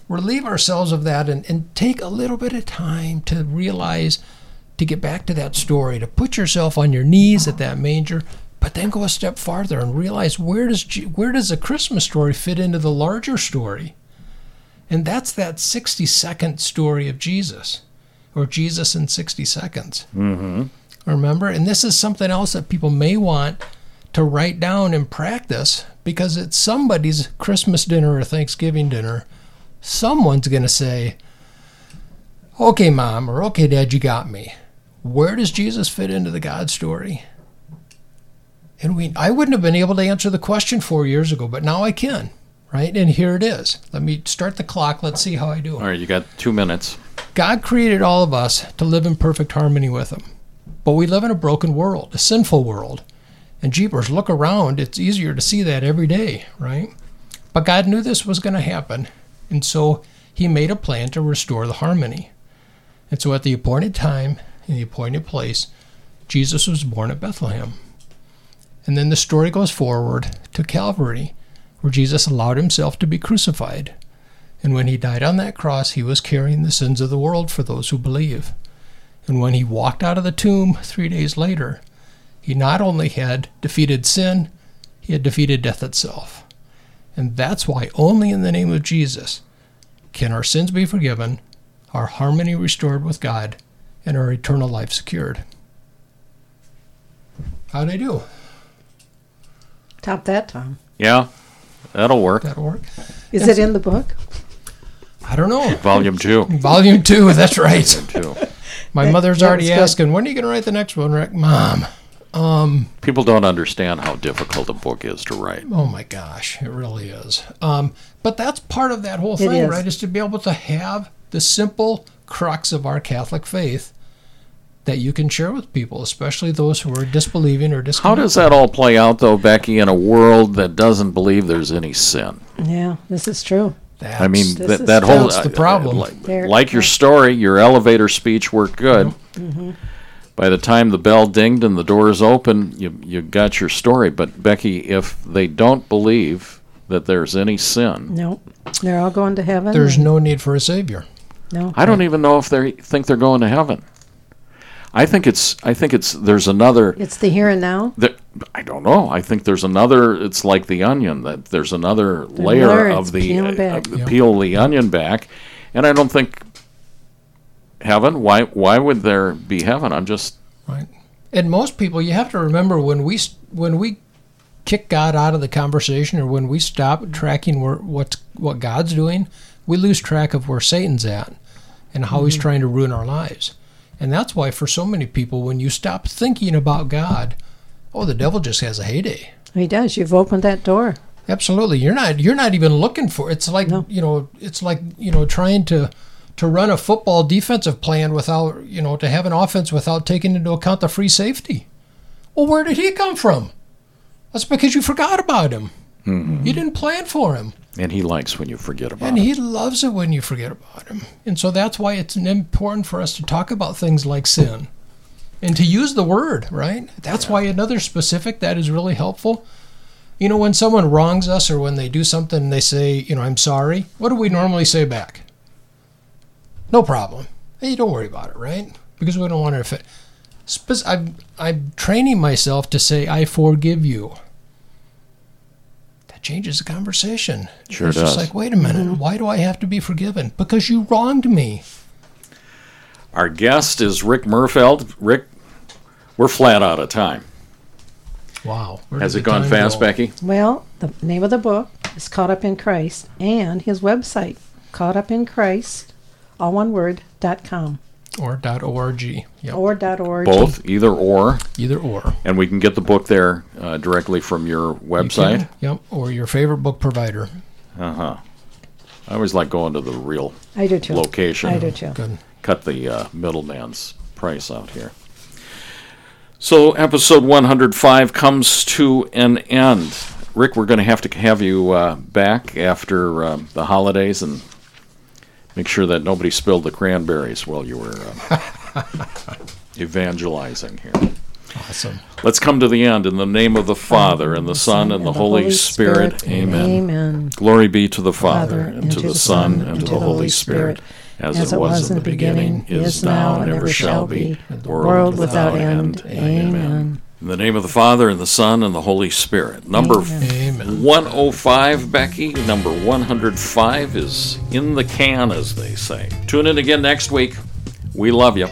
relieve ourselves of that and, and take a little bit of time to realize to get back to that story, to put yourself on your knees at that manger, but then go a step farther and realize where does where does the Christmas story fit into the larger story? And that's that 60 second story of Jesus, or Jesus in 60 seconds. Mm-hmm. Remember? And this is something else that people may want to write down and practice because it's somebody's Christmas dinner or Thanksgiving dinner. Someone's going to say, Okay, mom, or okay, dad, you got me. Where does Jesus fit into the God story? And we, I wouldn't have been able to answer the question four years ago, but now I can, right? And here it is. Let me start the clock. Let's see how I do. All right, you got two minutes. God created all of us to live in perfect harmony with Him. But we live in a broken world, a sinful world. And jeepers, look around. It's easier to see that every day, right? But God knew this was going to happen. And so He made a plan to restore the harmony. And so at the appointed time, in the appointed place, Jesus was born at Bethlehem. And then the story goes forward to Calvary, where Jesus allowed himself to be crucified. And when he died on that cross, he was carrying the sins of the world for those who believe. And when he walked out of the tomb three days later, he not only had defeated sin, he had defeated death itself. And that's why only in the name of Jesus can our sins be forgiven, our harmony restored with God, and our eternal life secured. How'd I do? Top that, Tom. Yeah, that'll work. That'll work. Is it in the book? I don't know. Volume two. Volume two, that's right. Volume two. My That- mother's that already was good. asking, when are you going to write the next one, Rick? Mom. Um, People don't understand how difficult a book is to write. oh my gosh, it really is. Um, but that's part of that whole thing, is. right? Is to be able to have the simple crux of our Catholic faith that you can share with people, especially those who are disbelieving or How does that all play out, though, Becky, in a world that doesn't believe there's any sin? Yeah, this is true. That's, I mean, This that, is- that whole That's the uh, problem. like, like your story, your elevator speech worked good. Mm-hmm. By the time the bell dinged and the doors open, you you got your story. But Becky, if they don't believe that there's any sin, No, they're all going to heaven. there's no need for a savior. no. I don't even know if they think they're going to heaven. I think it's I think it's there's another It's the here and now. There, I don't know. I think there's another. It's like the onion that there's another layer layer, of it's the peeled uh, back. of the Yeah. peel the onion back, and I don't think heaven. Why why would there be heaven? I'm just Right. And most people, you have to remember when we when we kick God out of the conversation, or when we stop tracking where, what what God's doing, we lose track of where Satan's at and how he's mm-hmm. trying to ruin our lives. And that's why, for so many people, when you stop thinking about God, oh, the devil just has a heyday. He does. You've opened that door. Absolutely, you're not you're not even looking for. It's like No. you know, it's like you know, trying to to run a football defensive plan without you know to have an offense without taking into account the free safety. Well, where did he come from? That's because you forgot about him. Mm-hmm. You didn't plan for him, and he likes when you forget about him. and he loves it when you forget about him. And so that's why it's important for us to talk about things like sin and to use the word, right? That's why another specific that is really helpful. You know, when someone wrongs us or when they do something and they say, you know, I'm sorry, what do we normally say back? No problem. Hey, don't worry about it, right? Because we don't want to offend. I'm, I'm training myself to say, I forgive you. That changes the conversation. Sure it's does. just like, wait a minute, mm-hmm. why do I have to be forgiven? Because you wronged me. Our guest is Rick Merfeld. Rick, we're flat out of time. Wow. Has it gone fast, go? Becky? Well, the name of the book is Caught Up in Christ, and his website, Caught Up in Christ, all one word, dot com Or dot .org. Yep. or org. Both, either or, Either or. and we can get the book there uh, directly from your website. can, Yep. Or your favorite book provider. Uh huh. I always like going to the real I do too. location. I do too. Good. cut the uh, middleman's price out here. So, episode 105 comes to an end. Rick, we're going to have to have you uh, back after um, the holidays and make sure that nobody spilled the cranberries while you were uh, evangelizing here. Awesome. Let's come to the end in the name of the Father and the Son and the Holy Spirit. Amen. Amen. Glory be to the Father and to the Son and to the Holy Spirit, as it was in the beginning, is now, and ever shall be, world without end. Amen. In the name of the Father and the Son and the Holy Spirit. Number Amen. 105, Becky. Number 105 is in the can, as they say. Tune in again next week. We love you.